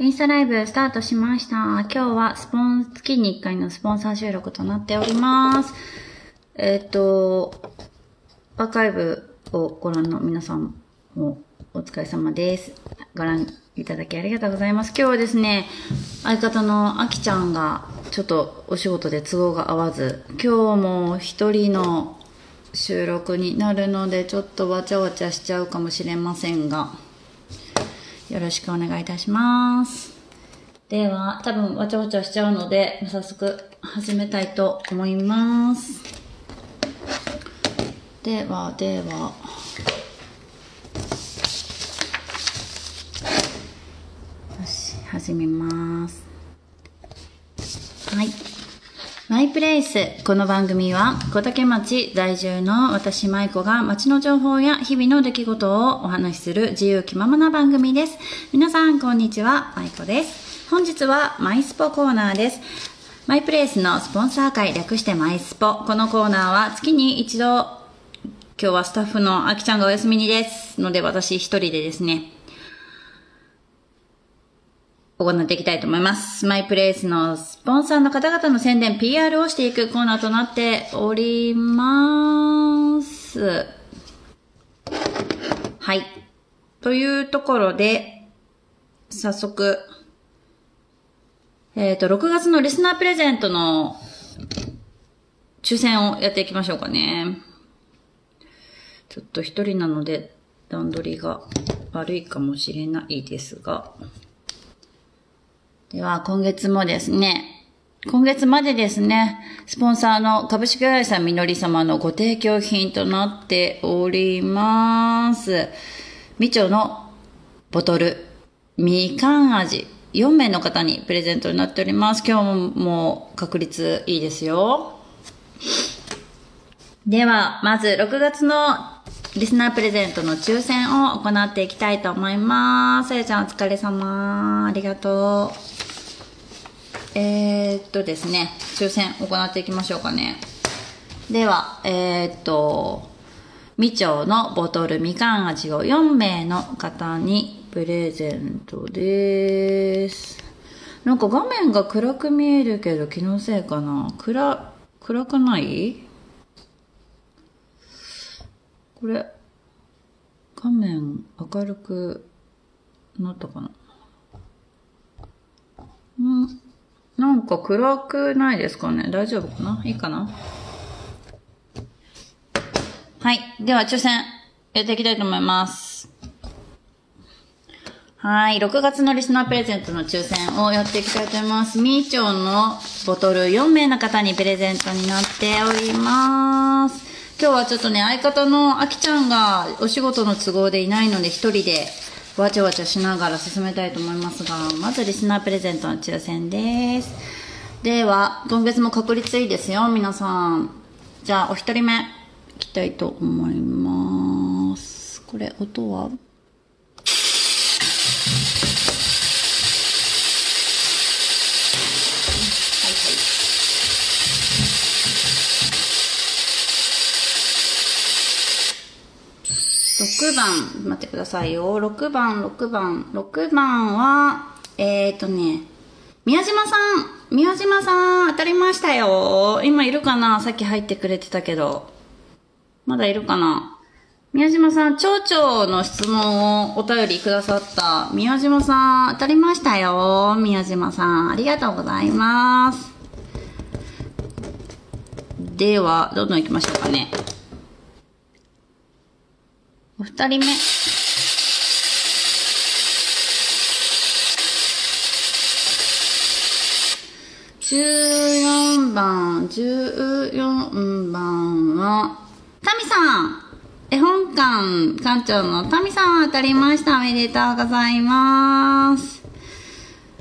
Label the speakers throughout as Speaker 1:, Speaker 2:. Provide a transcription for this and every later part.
Speaker 1: インスタライブスタートしました。今日はスポン、月に1回のスポンサー収録となっております。えっ、と、アーカイブをご覧の皆さんもお疲れ様です。ご覧いただきありがとうございます。今日はですね、相方のあきちゃんがちょっとお仕事で都合が合わず、今日も一人の収録になるのでちょっとわちゃわちゃしちゃうかもしれませんが、よろしくお願いいたします。では、多分わちゃわちゃしちゃうので、早速始めたいと思います。では、では、よし、始めます。はい。マイプレイス。この番組は、小竹町在住の私舞子が街の情報や日々の出来事をお話しする自由気ままな番組です。皆さん、こんにちは。舞子です。本日はマイスポコーナーです。マイプレイスのスポンサー会略してマイスポ。このコーナーは月に一度、今日はスタッフのあきちゃんがお休みにです。ので私一人でですね、行っていきたいと思います。マイプレイスのスポンサーの方々の宣伝、PR をしていくコーナーとなっておりまーす。はい。というところで、早速、えっ、と、6月のリスナープレゼントの抽選をやっていきましょうかね。ちょっと一人なので段取りが悪いかもしれないですが。では、今月もですね、今月までですね、スポンサーの株式会社みのり様のご提供品となっております。みちょのボトル、みかん味、4名の方にプレゼントになっております。今日も確率いいですよ。では、まず6月のリスナープレゼントの抽選を行っていきたいと思います。さやちゃんお疲れ様。ありがとう。えー、っとですね、抽選行っていきましょうかね。では、えー、っと、みちょうのボトルみかん味を4名の方にプレゼントです。なんか画面が暗く見えるけど気のせいかな暗、暗くない？これ、画面明るくなったかなうん。なんか暗くないですかね？大丈夫かな？いいかな？はい。では、抽選、やっていきたいと思います。はい。6月のリスナープレゼントの抽選をやっていきたいと思います。みーちょんのボトル4名の方にプレゼントになっております。今日はちょっとね、相方のあきちゃんがお仕事の都合でいないので一人でわちゃわちゃしながら進めたいと思いますが、まずリスナープレゼントの抽選です。では、今月も確率いいですよ、皆さん。じゃあ、お一人目、いきたいと思います。これ、音は？6番、待ってくださいよ。6番、6番。6番は、えーとね、宮島さん、宮島さん、当たりましたよ。今いるかな？さっき入ってくれてたけど。まだいるかな？宮島さん、町長の質問をお便りくださった宮島さん、当たりましたよ。宮島さん、ありがとうございます。では、どんどん行きましょうかね。お二人目。14番、14番は、タミさん絵本館館長のタミさん当たりました。おめでとうございます。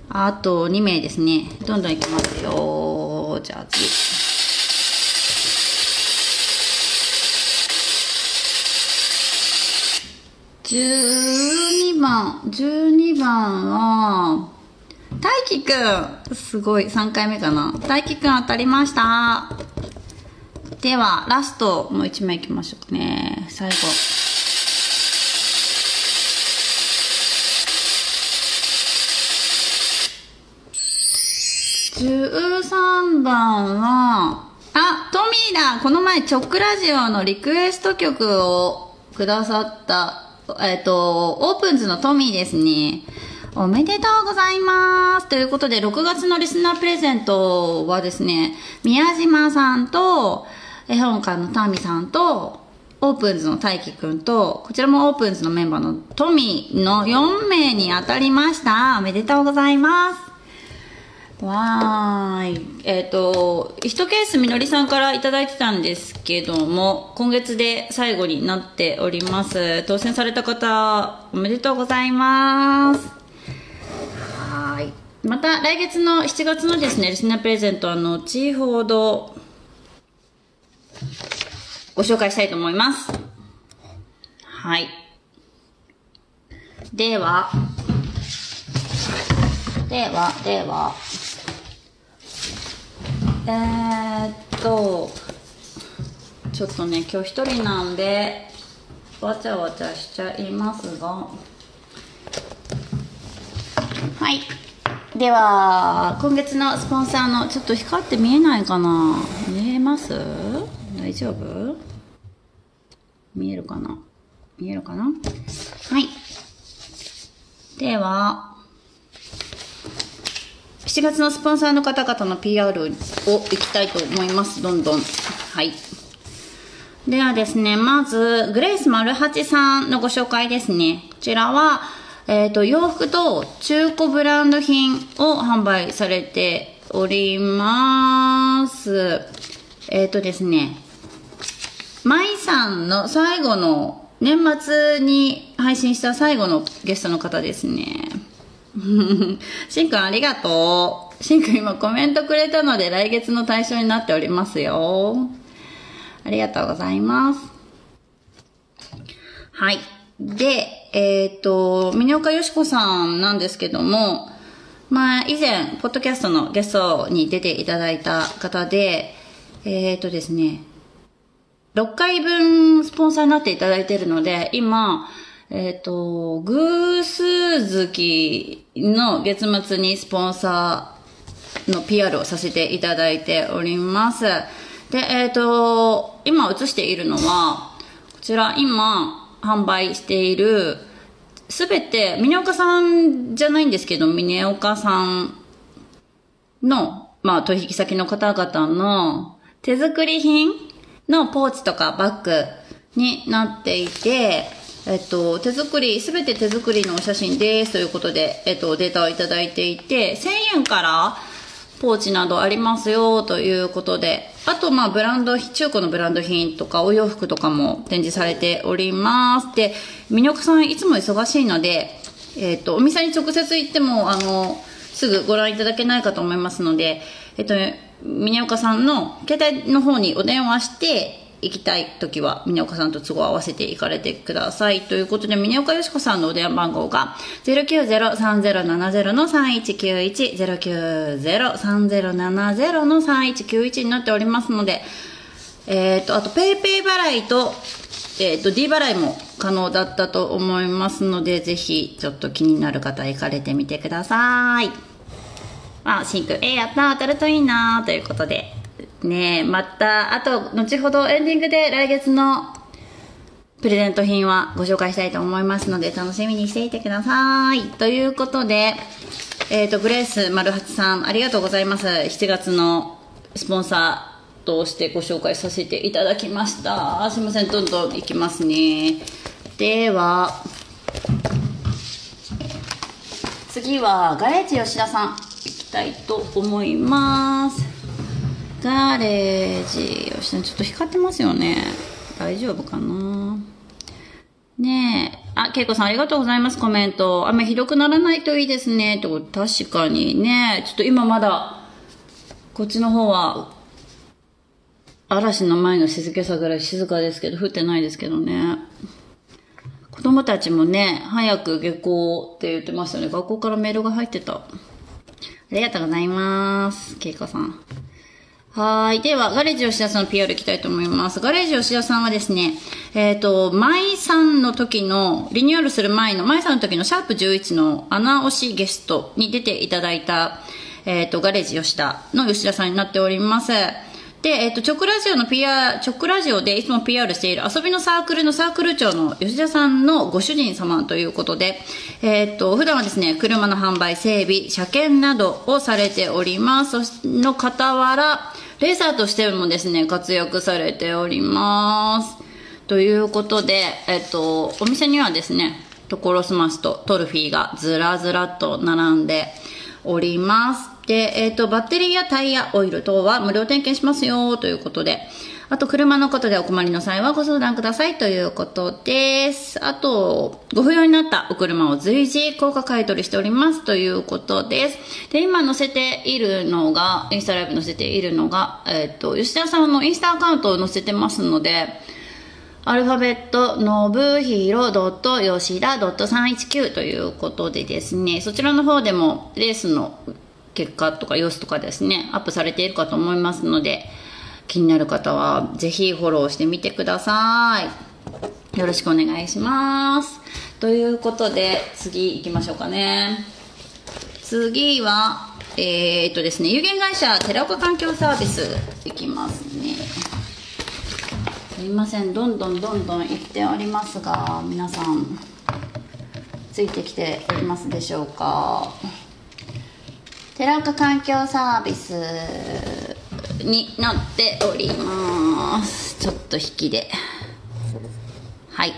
Speaker 1: あと2名ですね。どんどんいきますよ。じゃあ次。12番、12番は、大輝くん。すごい、3回目かな。大輝くん当たりました。では、ラスト、もう1枚いきましょうかね。最後。13番は、あ、トミーだこの前、チョックラジオのリクエスト曲をくださった、えっ、と、オープンズのトミーですね。おめでとうございます。ということで、6月のリスナープレゼントはですね、宮島さんと、絵本館のタミさんと、オープンズの大輝くんと、こちらもオープンズのメンバーのトミーの4名に当たりました。おめでとうございます。わーい。えっ、ー、と、1ケースみのりさんからいただいてたんですけども、今月で最後になっております。当選された方、おめでとうございます。また来月の7月のですね、リスナープレゼントは後ほどご紹介したいと思います。はい。では、では、では、えー、っと、ちょっとね、今日一人なんで、わちゃわちゃしちゃいますが、はい。では今月のスポンサーのちょっと光って見えないかな？見えます？大丈夫？見えるかな？見えるかな？はい。では7月のスポンサーの方々の PR をいきたいと思いますどんどんはいではですねまずグレイス丸八さんのご紹介ですねこちらはえっ、ー、と、洋服と中古ブランド品を販売されております。えっ、ー、とですね、舞さんの最後の、年末に配信した最後のゲストの方ですね。しんくんありがとう。しんくん今コメントくれたので来月の対象になっておりますよ。ありがとうございます。はい。で、えっ、ー、と、峰岡よしこさんなんですけども、まあ、以前、ポッドキャストのゲストに出ていただいた方で、えっ、ー、とですね、6回分スポンサーになっていただいているので、今、えっ、ー、と、偶数月の月末にスポンサーの PR をさせていただいております。で、えっ、ー、と、今映しているのは、こちら今、販売している、すべて、峰岡さんじゃないんですけど、峰岡さんの、まあ、取引先の方々の手作り品のポーチとかバッグになっていて、えっと、手作り、すべて手作りのお写真ですということで、えっと、データをいただいていて、1000円からポーチなどありますよということで、あと、まあ、ブランド、中古のブランド品とか、お洋服とかも展示されております。で、ミニオカさんいつも忙しいので、えっ、と、お店に直接行っても、あの、すぐご覧いただけないかと思いますので、えっ、と、ミニオカさんの携帯の方にお電話して、行きたい時は、峰岡さんと都合合わせて行かれてください。ということで、峰岡よしこさんのお電話番号が、090-3070-3191、090-3070-3191になっておりますので、えっ、ー、と、あと、ペイペイ払いと、えっ、ー、と、D 払いも可能だったと思いますので、ぜひ、ちょっと気になる方行かれてみてください。あ、シンク、えやった当たるといいなということで、ねまた、あと、後ほどエンディングで来月のプレゼント品はご紹介したいと思いますので、楽しみにしていてください。ということで、えっ、ー、と、グレース丸八さん、ありがとうございます。7月のスポンサーとしてご紹介させていただきました。すいません、どんどんいきますね。では、次は、ガレージ吉田さん、いきたいと思います。ガレージよしちょっと光ってますよね大丈夫かな？ねえ。あ、けいこさんありがとうございます、コメント。雨ひどくならないといいですね。ってこと、確かにね。ちょっと今まだ、こっちの方は、嵐の前の静けさぐらい静かですけど、降ってないですけどね。子供たちもね、早く下校って言ってましたね。学校からメールが入ってた。ありがとうございます。けいこさん。はい。では、ガレージ吉田さんの PR いきたいと思います。ガレージ吉田さんはですね、えっ、ー、と、舞さんの時の、リニューアルする前の、舞さんの時のシャープ11の穴押しゲストに出ていただいた、えっ、と、ガレージ吉田の吉田さんになっております。で、えっ、と、直ラジオの PR、直ラジオでいつも PR している遊びのサークルのサークル長の吉田さんのご主人様ということで、えっ、と、普段はですね、車の販売、整備、車検などをされております。その傍ら、レーサーとしてもですね、活躍されております。ということで、えっ、と、お店にはですね、トコロスマスとトルフィーがずらずらっと並んでおります。で、えっ、と、バッテリーやタイヤ、オイル等は無料点検しますよということで、あと、車のことでお困りの際はご相談くださいということです。あと、ご不要になったお車を随時高価買い取りしておりますということです。で、今載せているのが、インスタライブ載せているのが、えっ、と、吉田さんのインスタアカウントを載せてますので、アルファベット、のぶひろ吉田319ということでですね、そちらの方でもレースの結果とか様子とかですね、アップされているかと思いますので、気になる方はぜひフォローしてみてください。よろしくお願いします。ということで、次行きましょうかね。次は、えー、っとですね、有限会社寺岡環境サービス行きますね。すいませんどんどんどんどん行っておりますが皆さんついてきておりますでしょうか寺岡環境サービスになっております。ちょっと引きで。はい。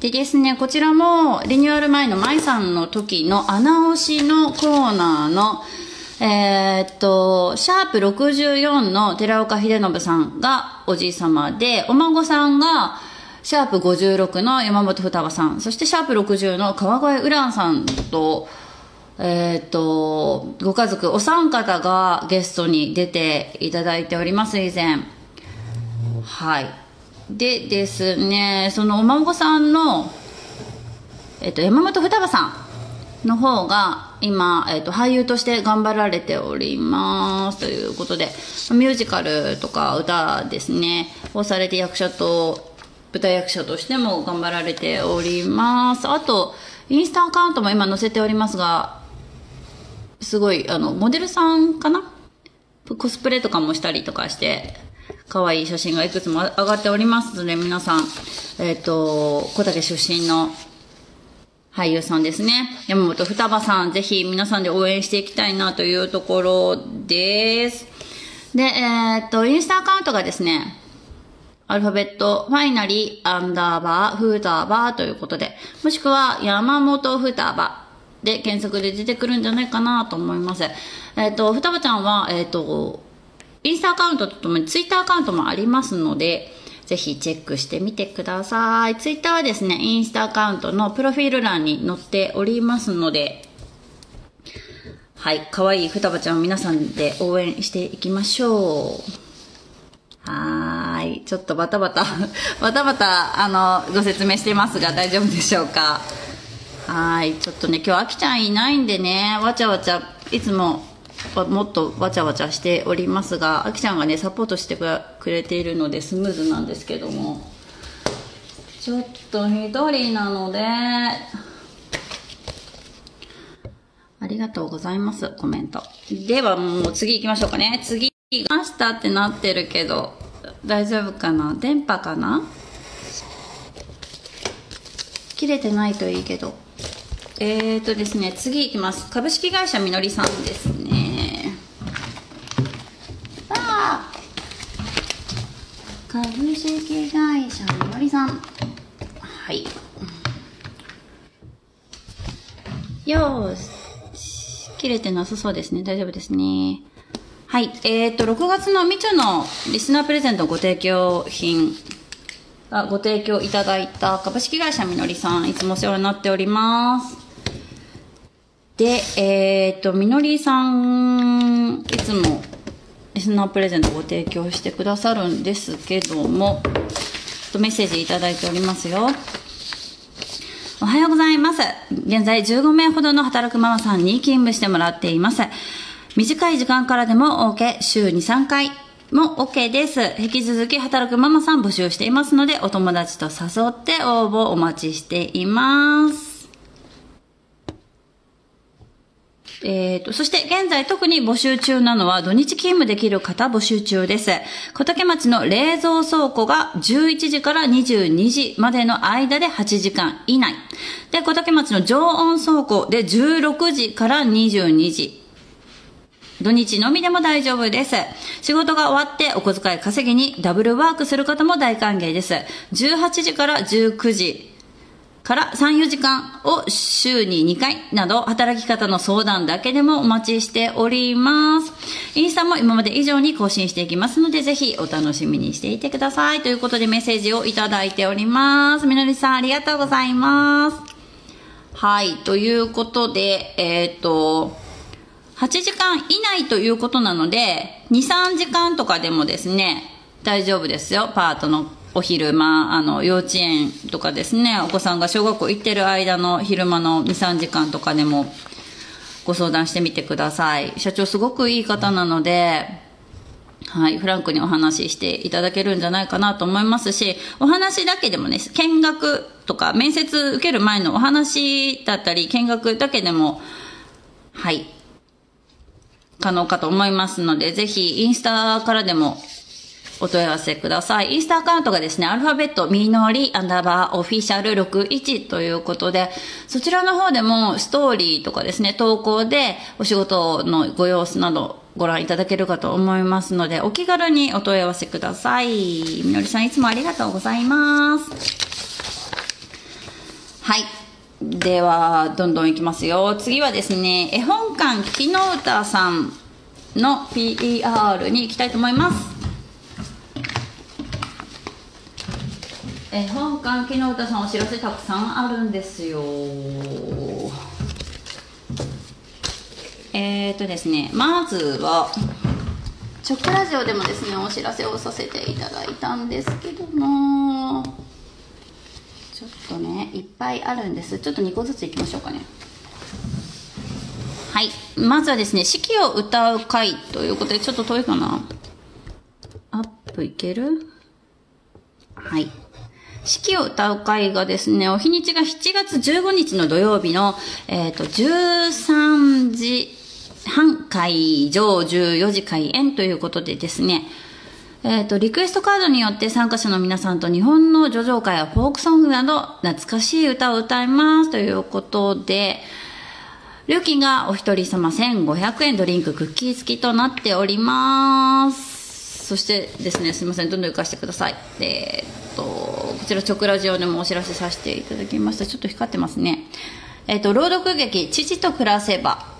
Speaker 1: でですねこちらもリニューアル前の舞さんの時の穴押しのコーナーのえーっと、シャープ64の寺岡秀信さんがおじい様で、お孫さんが、シャープ56の山本双葉さん、そしてシャープ60の川越ウランさんと、えーと、ご家族、お三方がゲストに出ていただいております、以前。はい。でですね、そのお孫さんの、えっと、山本双葉さんの方が今、えっと俳優として頑張られておりますということでミュージカルとか歌ですねをされて役者と舞台役者としても頑張られておりますあとインスタアカウントも今載せておりますがすごいあのモデルさんかな？コスプレとかもしたりとかして可愛い写真がいくつも上がっておりますので皆さんえっ、と小竹出身の俳優さんですね。山本双葉さん、ぜひ皆さんで応援していきたいなというところです。で、えーっと、インスタアカウントがですね、アルファベット、ファイナリー、アンダーバー、フーターバーということで、もしくは山本フーターバーで検索で出てくるんじゃないかなと思います。えーと、双葉ちゃんは、えーと、インスタアカウントとともにツイッターアカウントもありますので、ぜひチェックしてみてください。ツイッターはですね、インスタアカウントのプロフィール欄に載っておりますので、はい、可愛い双葉ちゃんを皆さんで応援していきましょう。はーい、ちょっとバタバタ、バタバタ、あの、ご説明してますが大丈夫でしょうか？はい、ちょっとね、今日あきちゃんいないんでね、わちゃわちゃ、いつももっとわちゃわちゃしておりますが、あきちゃんがね、サポートしてくれているのでスムーズなんですけども、ちょっと一人なので、ありがとうございます、コメント。ではもう次行きましょうかね。次、ましたってなってるけど、大丈夫かな？電波かな？切れてないといいけど。えーとですね、次行きます。株式会社みのりさんですね。さあ、株式会社みのりさん。はい。よーし。切れてなさそうですね。大丈夫ですね。はい。えーと、6月のみちょのリスナープレゼントご提供品ご提供いただいた株式会社みのりさん、いつもお世話になっております。で、えっ、と、みのりさん、いつもリスナープレゼントご提供してくださるんですけども、とメッセージいただいておりますよ。おはようございます。現在15名ほどの働くママさんに勤務してもらっています。短い時間からでも OK、週2、3回も OK です。引き続き働くママさん募集していますので、お友達と誘って応募お待ちしています。えーと、そして現在特に募集中なのは土日勤務できる方募集中です。小竹町の冷蔵倉庫が11時から22時までの間で8時間以内。で、小竹町の常温倉庫で16時から22時。土日のみでも大丈夫です。仕事が終わってお小遣い稼ぎにダブルワークする方も大歓迎です。18時から19時から3、4時間を週に2回など働き方の相談だけでもお待ちしております。インスタも今まで以上に更新していきますのでぜひお楽しみにしていてください。ということでメッセージをいただいております。みのりさんありがとうございます。はい。ということで、えっ、と、8時間以内ということなので、2、3時間とかでもですね、大丈夫ですよ。パートのお昼間、あの、幼稚園とかですね、お子さんが小学校行ってる間の昼間の2、3時間とかでもご相談してみてください。社長すごくいい方なので、はい、フランクにお話ししていただけるんじゃないかなと思いますし、お話だけでもね、見学とか面接受ける前のお話だったり、見学だけでも、はい、可能かと思いますので、ぜひインスタからでもお問い合わせください。インスタアカウントがですね、アルファベット、みのり、アンダーバー、オフィシャル61ということで、そちらの方でもストーリーとかですね、投稿でお仕事のご様子などご覧いただけるかと思いますので、お気軽にお問い合わせください。みのりさんいつもありがとうございます。はい。では、どんどんいきますよ。次はですね、絵本館木の歌さんの PER に行きたいと思います。え本館木の歌さんお知らせたくさんあるんですよ。えっ、ー、とですねまずはチョコラジオでもですねお知らせをさせていただいたんですけどもちょっとねいっぱいあるんです。ちょっと2個ずついきましょうかね。はい。まずはですね「四季を歌う会」ということでちょっと遠いかな。アップいける？はい。四季を歌う会がですね、お日にちが7月15日の土曜日の、えっ、ー、と、13時半会場、14時開演ということでですね、えっ、ー、と、リクエストカードによって参加者の皆さんと日本の叙情会やフォークソングなど懐かしい歌を歌いますということで、料金がお一人様1500円ドリンククッキー付きとなっております。そしてですね、すみません、どんどん行かせてください。えー、っと、こちら、チョクラジオでもお知らせさせていただきました。ちょっと光ってますね。えー、っと、朗読劇、父と暮らせば。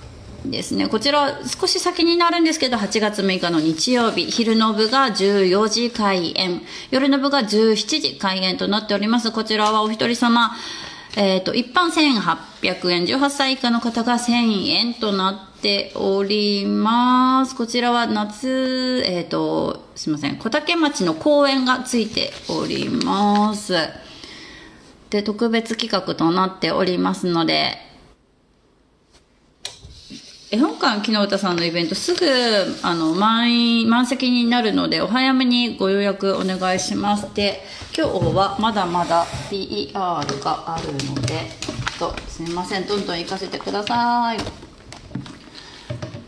Speaker 1: ですね。こちら、少し先になるんですけど、8月6日の日曜日、昼の部が14時開演、夜の部が17時開演となっております。こちらはお一人様、えっ、ー、と、一般1800円、18歳以下の方が1000円となっております。こちらは夏、えっ、ー、と、すいません、小竹町の公園がついております。で、特別企画となっておりますので、絵本館木の歌さんのイベントすぐあの満員満席になるのでお早めにご予約お願いします。で今日はまだまだ PR があるのでとすみません。どんどん行かせてください。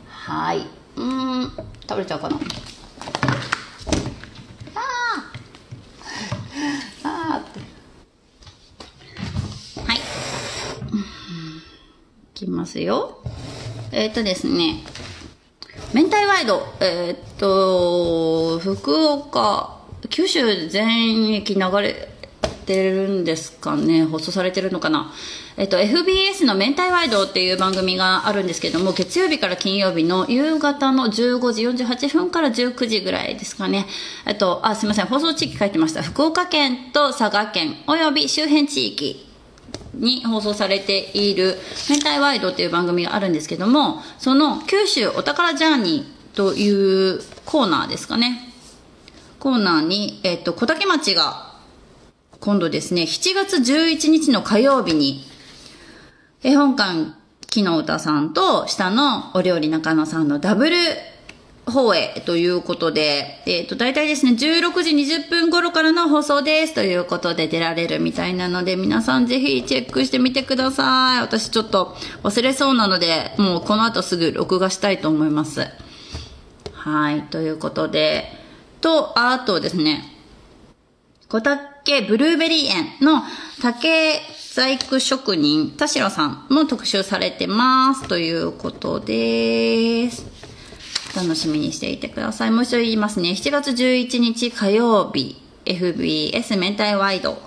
Speaker 1: はい。うん。食べちゃうかな。ああって。はい。いきますよ。えっ、ー、とですね、明太ワイド、えっ、ー、と、福岡、九州全域流れてるんですかね、放送されてるのかな。えっと、FBS の明太ワイドっていう番組があるんですけども、月曜日から金曜日の夕方の15時48分から19時ぐらいですかね。えっと、あ、すいません、放送地域書いてました。福岡県と佐賀県、および周辺地域に放送されている「明太ワイド」っていう番組があるんですけどもその九州お宝ジャーニーというコーナーですかね。コーナーに、えっと、小竹町が今度ですね7月11日の火曜日に絵本館木の歌さんと下のお料理中野さんのダブル方へということで、えっ、ー、と、大体ですね、16時20分頃からの放送ですということで出られるみたいなので、皆さんぜひチェックしてみてください。私ちょっと忘れそうなので、もうこの後すぐ録画したいと思います。はい、ということで、と、あとですね、小竹ブルーベリー園の竹細工職人田代さんも特集されてますということです。楽しみにしていてください。もう一度言いますね。7月11日火曜日、FBS 明太ワイド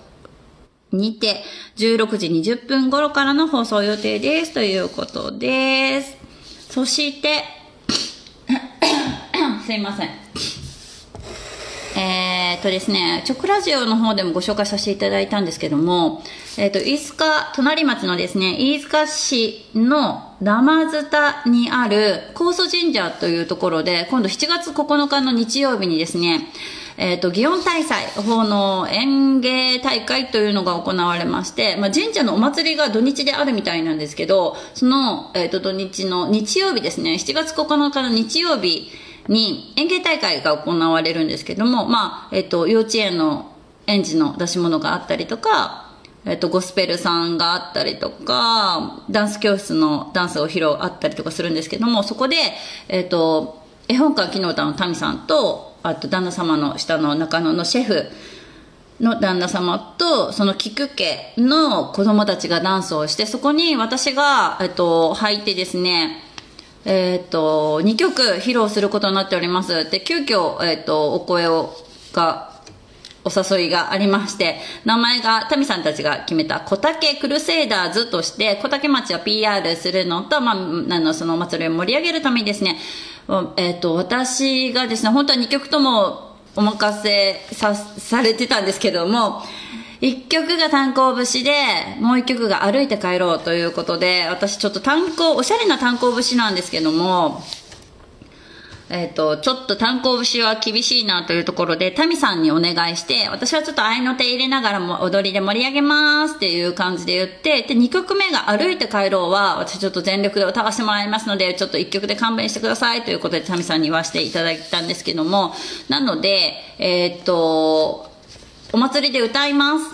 Speaker 1: にて、16時20分頃からの放送予定です。ということです。そして、すいません。えー、っとですね、直ラジオの方でもご紹介させていただいたんですけども、えー、っと、飯塚、隣町のですね、飯塚市のラマズタにある高祖神社というところで、今度7月9日の日曜日にですね、えっ、ー、と、祇園大祭、法の園芸大会というのが行われまして、まあ、神社のお祭りが土日であるみたいなんですけど、その、えっ、ー、と、土日の日曜日ですね、7月9日の日曜日に園芸大会が行われるんですけども、まあ、えっ、ー、と、幼稚園の園児の出し物があったりとか、えっと、ゴスペルさんがあったりとか、ダンス教室のダンスを披露あったりとかするんですけども、そこで、えっと、絵本館木の歌の民さんと、あと旦那様の下の中野のシェフの旦那様とその菊家の子供たちがダンスをしてそこに私が、えっと、入ってですねえっと2曲披露することになっております。で急遽、えっと、お声をがお誘いがありまして、名前が、タミさんたちが決めた小竹クルセイダーズとして、小竹町を PR するのと、まあ、あの、そのお祭りを盛り上げるためにですね、えっ、ー、と、私がですね、本当は2曲ともお任せさ、されてたんですけども、1曲が炭鉱節で、もう1曲が歩いて帰ろうということで、私ちょっと炭鉱、おしゃれな炭鉱節なんですけども、えっ、ー、と、ちょっと炭鉱節は厳しいなというところで、タミさんにお願いして、私はちょっと合いの手入れながらも踊りで盛り上げますっていう感じで言って、で、2曲目が歩いて帰ろうは、私ちょっと全力で歌わせてもらいますので、ちょっと1曲で勘弁してくださいということで、タミさんに言わせていただいたんですけども、なので、えっ、ー、と、お祭りで歌います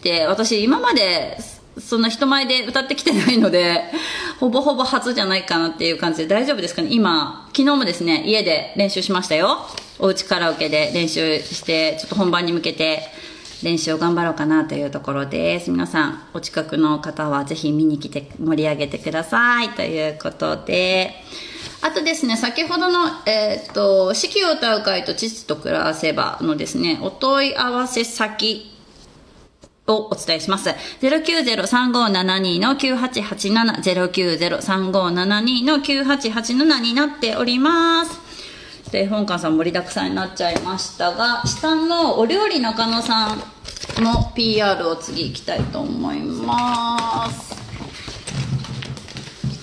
Speaker 1: って、私今までそんな人前で歌ってきてないので、ほぼほぼ初じゃないかなっていう感じで大丈夫ですかね？今、昨日もですね、家で練習しましたよ。おうちカラオケで練習して、ちょっと本番に向けて練習を頑張ろうかなというところです。皆さん、お近くの方はぜひ見に来て盛り上げてください。ということで、あとですね、先ほどの、えっ、と、四季を歌う会と父と暮らせばのですね、お問い合わせ先をお伝えします。090-3572の9887、090-3572の9887になっております。で、本館さん盛りだくさんになっちゃいましたが、下のお料理中野さんの PR を次行きたいと思います。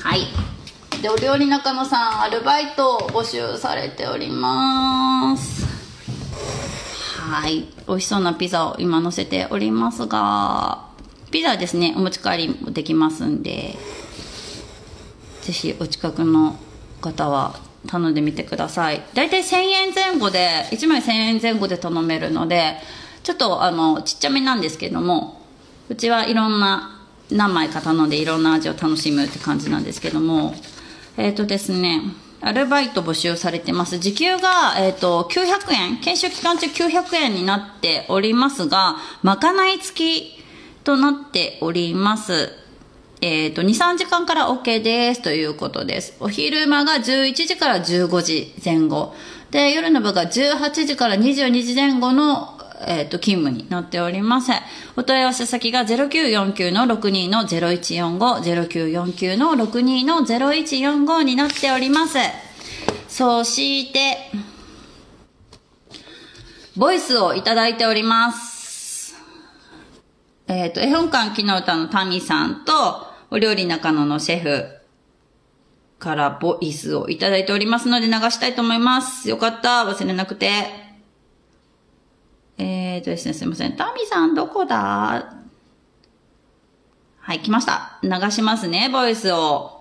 Speaker 1: はい。で、お料理中野さん、アルバイトを募集されております。はい。美味しそうなピザを今乗せておりますが、ピザですね、お持ち帰りもできますんで、ぜひお近くの方は頼んでみてください。だいたい1000円前後で、1枚1000円前後で頼めるので、ちょっとあの、ちっちゃめなんですけども、うちはいろんな、何枚か頼んでいろんな味を楽しむって感じなんですけども、えっ、ー、とですね、アルバイト募集されてます。時給が、えっ、ー、と、900円、研修期間中900円になっておりますが、まかない付きとなっております。えっ、ー、と、2、3時間から OK ですということです。お昼間が11時から15時前後。で、夜の部が18時から22時前後のえっ、ー、と、勤務になっております。お問い合わせ先が0949の62の0145、0949の62の0145になっております。そして、ボイスをいただいております。えっ、ー、と、絵本館木の歌のタミさんと、お料理中野のシェフからボイスをいただいておりますので流したいと思います。よかった。忘れなくて。えーとですね、すいません。タミさんどこだ？はい、来ました。流しますね、ボイスを。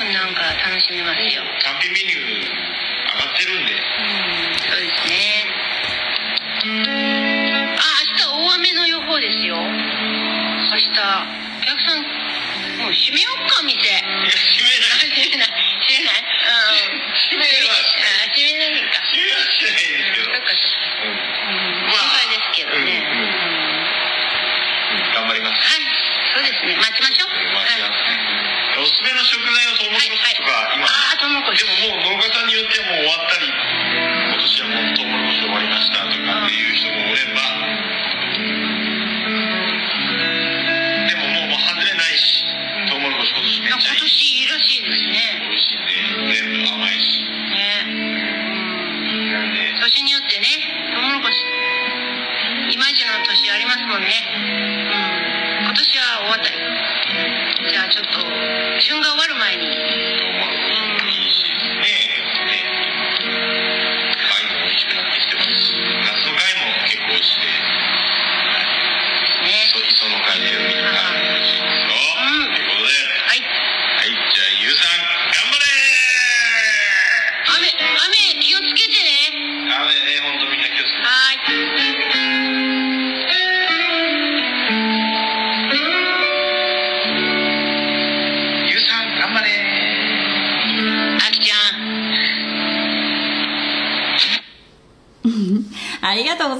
Speaker 2: 十分なん。か楽しめますよ
Speaker 3: 単品メニュー上がってるんで。
Speaker 2: うん。そうですね。あ明日大雨の予報ですよ。明日お客さんもう閉めよっ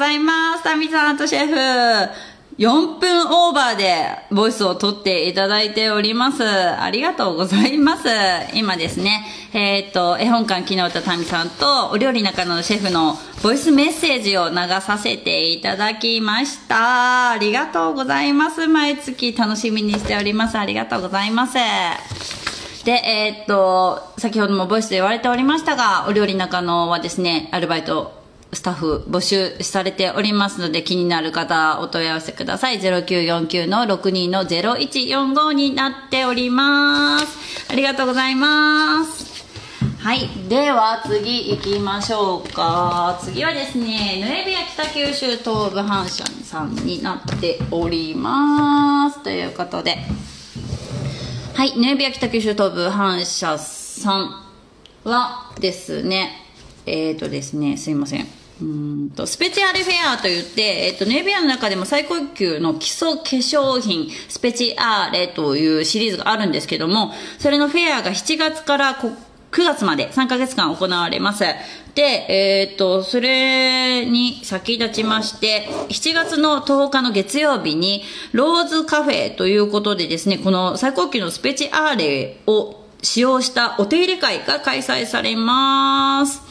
Speaker 1: ございます。タミさんとシェフ。4分オーバーでボイスを取っていただいております。ありがとうございます。今ですね、えっ、と、絵本館昨日歌タミさんとお料理中野のシェフのボイスメッセージを流させていただきました。ありがとうございます。毎月楽しみにしております。ありがとうございます。で、えーっと、先ほどもボイスで言われておりましたが、お料理中野はですね、アルバイト、スタッフ募集されておりますので、気になる方、お問い合わせください。0949の62の0145になっております。ありがとうございます。はい。では、次行きましょうか。次はですね、ヌエビア北九州東部反射さんになっております。ということで、はい、ヌエビア北九州東部反射さんはですね、えっ、ー、とですね、すいません。うんと、スペチアルフェアといって、えっ、と、ヌエビアの中でも最高級の基礎化粧品、スペチアーレというシリーズがあるんですけども、それのフェアが7月から9月まで3ヶ月間行われます。で、えっ、と、それに先立ちまして、7月の10日の月曜日に、ローズカフェということでですね、この最高級のスペチアーレを使用したお手入れ会が開催されます。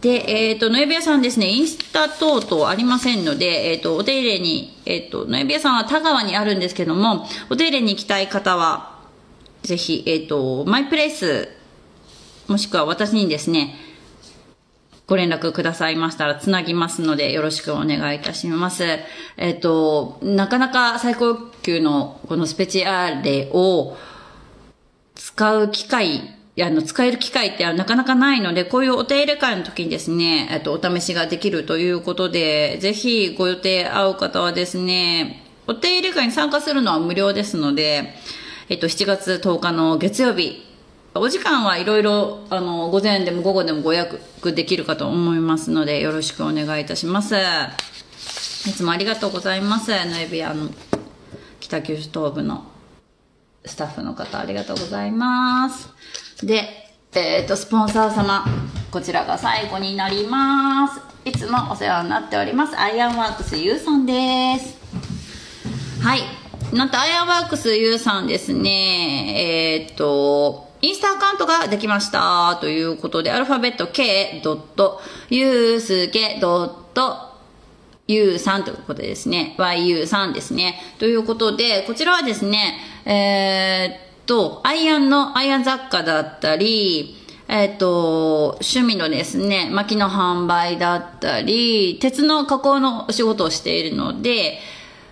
Speaker 1: で、えっ、と、ノエビアさんですね、インスタ等々ありませんので、えっ、と、お手入れに、えっ、と、ノエビアさんは田川にあるんですけども、お手入れに行きたい方は、ぜひ、えっ、と、マイプレイス、もしくは私にですね、ご連絡くださいましたらつなぎますのでよろしくお願いいたします。えっ、と、なかなか最高級のこのスペチアーレを使う機会、あの、使える機会ってなかなかないので、こういうお手入れ会の時にですね、えっと、お試しができるということで、ぜひご予定合う方はですね、お手入れ会に参加するのは無料ですので、えっと、7月10日の月曜日、お時間はいろいろ、あの、午前でも午後でもご予約できるかと思いますので、よろしくお願いいたします。いつもありがとうございます。ノエビアの北九州東部のスタッフの方ありがとうございます。で、えっ、と、スポンサー様、こちらが最後になります。いつもお世話になっております。アイアンワークス U さんです。はい。なんと、アイアンワークス U さんですね、えっ、と、インスタアカウントができました。ということで、アルファベット K. ゆうすけ U3 ということでですね、YU3 ですね。ということで、こちらはですね、えーっと、アイアンの、アイアン雑貨だったり、えーと、趣味のですね、薪の販売だったり、鉄の加工のお仕事をしているので、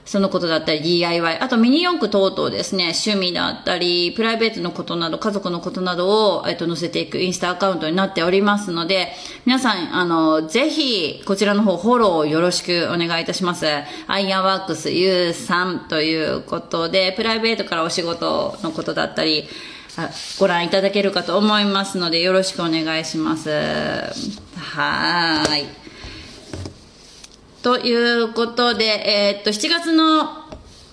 Speaker 1: そのことだったり DIY、あとミニ四駆等々ですね、趣味だったり、プライベートのことなど、家族のことなどを、えっと、載せていくインスタアカウントになっておりますので、皆さん、あの、ぜひ、こちらの方、フォローよろしくお願いいたします。アイアンワークス U さんということで、プライベートからお仕事のことだったり、ご覧いただけるかと思いますので、よろしくお願いします。はーい。ということで、えーっと、7月の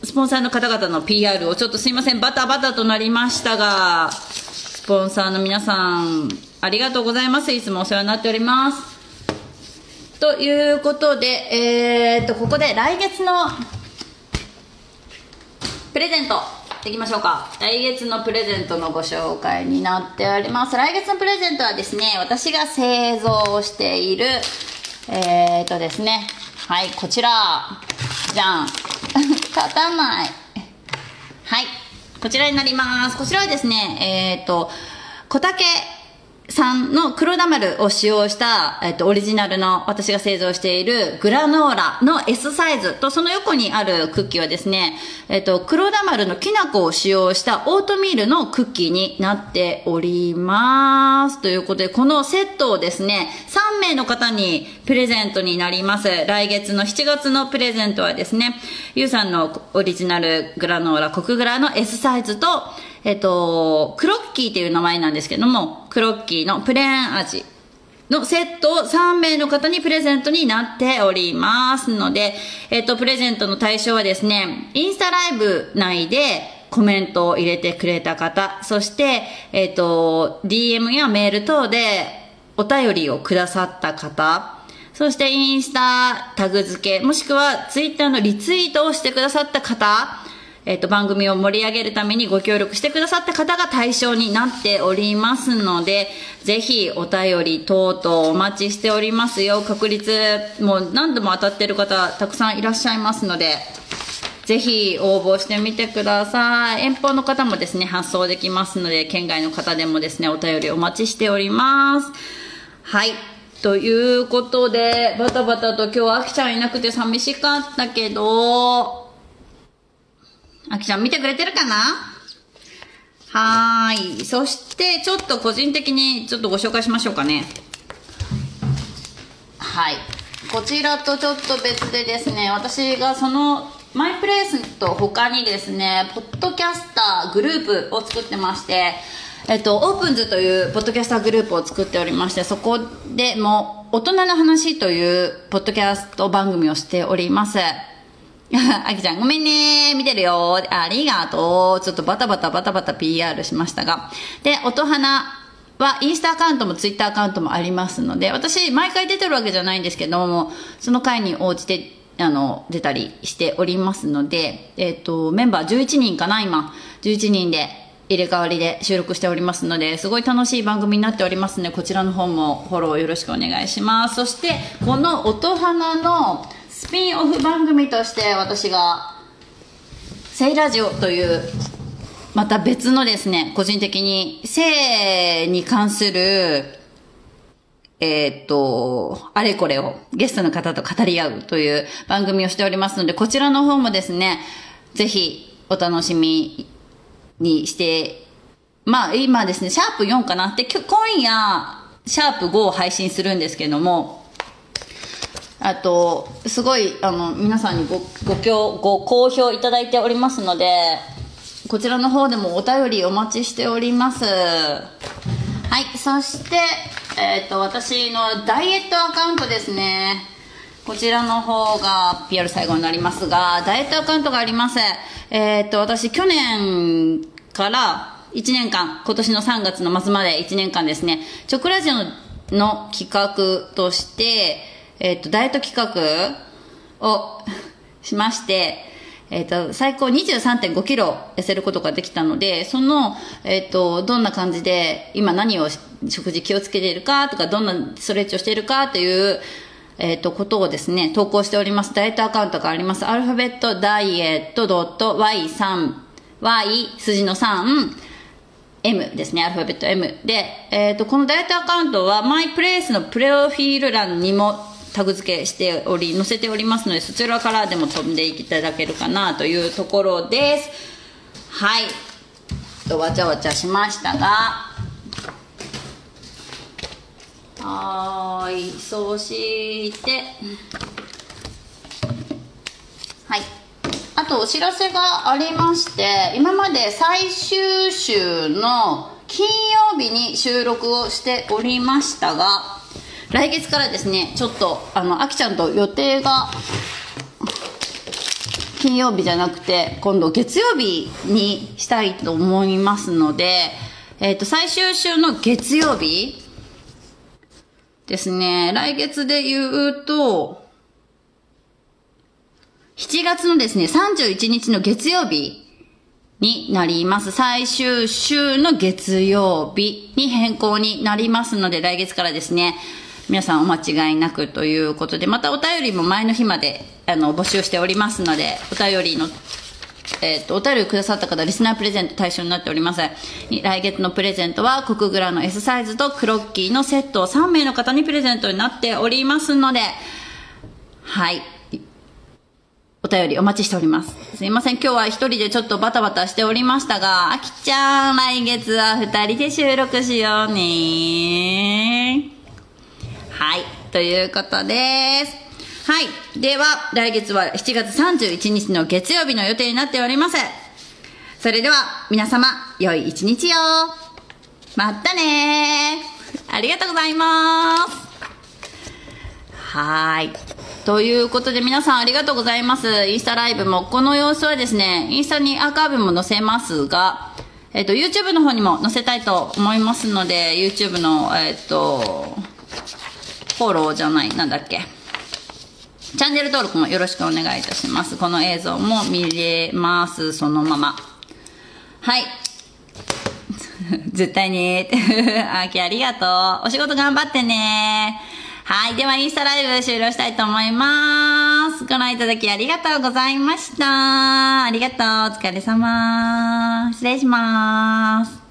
Speaker 1: スポンサーの方々の PR をちょっとすいません、バタバタとなりましたが、スポンサーの皆さん、ありがとうございます。いつもお世話になっております。ということで、えーっと、ここで来月のプレゼントいきましょうか来月のプレゼントのご紹介になっております来月のプレゼントはですね私が製造しているえー、とですねはいこちら。じゃん。立たない。はいこちらになります。こちらはですねえー、と小竹さんの黒ダマルを使用した、えっと、オリジナルの私が製造しているグラノーラの S サイズとその横にあるクッキーはですね、えっと、黒ダマルのきな粉を使用したオートミールのクッキーになっております。ということで、このセットをですね、3名の方にプレゼントになります。来月の7月のプレゼントはですね、ゆうさんのオリジナルグラノーラ、コクグラの S サイズと、えっと、クロッキーっていう名前なんですけども、クロッキーのプレーン味のセットを3名の方にプレゼントになっておりますので、えっと、プレゼントの対象はですね、インスタライブ内でコメントを入れてくれた方、そして、えっと、DM やメール等でお便りをくださった方、そしてインスタタグ付け、もしくはツイッターのリツイートをしてくださった方、えっ、と、番組を盛り上げるためにご協力してくださった方が対象になっておりますので、ぜひお便り等々お待ちしておりますよ。確率、もう何度も当たってる方たくさんいらっしゃいますので、ぜひ応募してみてください。遠方の方もですね、発送できますので、県外の方でもですね、お便りお待ちしております。はい。ということで、バタバタと今日あきちゃんいなくて寂しかったけど、あきちゃん見てくれてるかな？はーい。そして、ちょっと個人的にちょっとご紹介しましょうかね。はい。こちらとちょっと別でですね、私がその、マイプレイスと他にですね、ポッドキャスターグループを作ってまして、えっと、オープンズというポッドキャスターグループを作っておりまして、そこでも、大人の話というポッドキャスト番組をしております。あきちゃん、ごめんね。見てるよ。ありがとう。ちょっとバタバタバタバタ PR しましたが。で、音花はインスタアカウントもツイッターアカウントもありますので、私、毎回出てるわけじゃないんですけども、その回に応じて、あの、出たりしておりますので、えっ、と、メンバー11人かな、今。11人で入れ替わりで収録しておりますので、すごい楽しい番組になっておりますので、こちらの方もフォローよろしくお願いします。そして、この音花のスピンオフ番組として私が、セイラジオという、また別のですね、個人的に性に関する、えっと、あれこれをゲストの方と語り合うという番組をしておりますので、こちらの方もですね、ぜひお楽しみにして、まあ今ですね、シャープ4かなって、今夜、シャープ5を配信するんですけども、あと、すごい、あの、皆さんにご、ご協、ご好評いただいておりますので、こちらの方でもお便りお待ちしております。はい、そして、えっ、と、私のダイエットアカウントですね。こちらの方が PR 最後になりますが、ダイエットアカウントがあります。えっ、と、私去年から1年間、今年の3月の末まで1年間ですね、チョクラジオの企画として、えっ、と、ダイエット企画を しまして、えっ、と、最高23.5キロ痩せることができたので、その、えっ、と、どんな感じで、今何を食事気をつけているかとか、どんなストレッチをしているかという、えっ、と、ことをですね、投稿しております。ダイエットアカウントがあります。アルファベットダイエット .y3、y 数字の3、M ですね、アルファベット M。で、えっ、と、このダイエットアカウントは、マイプレイスのプロフィール欄にもタグ付けしており、載せておりますので、そちらからでも飛んでいただけるかなというところです。はい。と、わちゃわちゃしましたが、はい。そして、はい。あとお知らせがありまして、今まで最終週の金曜日に収録をしておりましたが、来月からですね、ちょっと、あの、あきちゃんと予定が、金曜日じゃなくて、今度月曜日にしたいと思いますので、えっ、と、最終週の月曜日ですね、来月で言うと、7月のですね、31日の月曜日になります。最終週の月曜日に変更になりますので、来月からですね、皆さんお間違いなくということで、またお便りも前の日まで、あの、募集しておりますので、お便りの、えっ、と、お便りくださった方、リスナープレゼント対象になっております。来月のプレゼントは、コクグラの S サイズとクロッキーのセットを3名の方にプレゼントになっておりますので、はい。お便りお待ちしております。すいません、今日は一人でちょっとバタバタしておりましたが、あきちゃん、来月は二人で収録しようねはい、ということです。はい。では、来月は7月31日の月曜日の予定になっております。それでは、皆様、良い一日を。またねありがとうございます。はい。ということで皆さんありがとうございます。インスタライブも、この様子はですね、インスタにアーカイブも載せますが、えっ、と、YouTube の方にも載せたいと思いますので、YouTube の、えっ、と、フォローじゃない、なんだっけ？チャンネル登録もよろしくお願いいたします。この映像も見れます、そのまま。はい。絶対に。あきありがとう。お仕事頑張ってね。はい。では、インスタライブ終了したいと思います。ご覧いただきありがとうございました。ありがとう。お疲れ様。失礼します。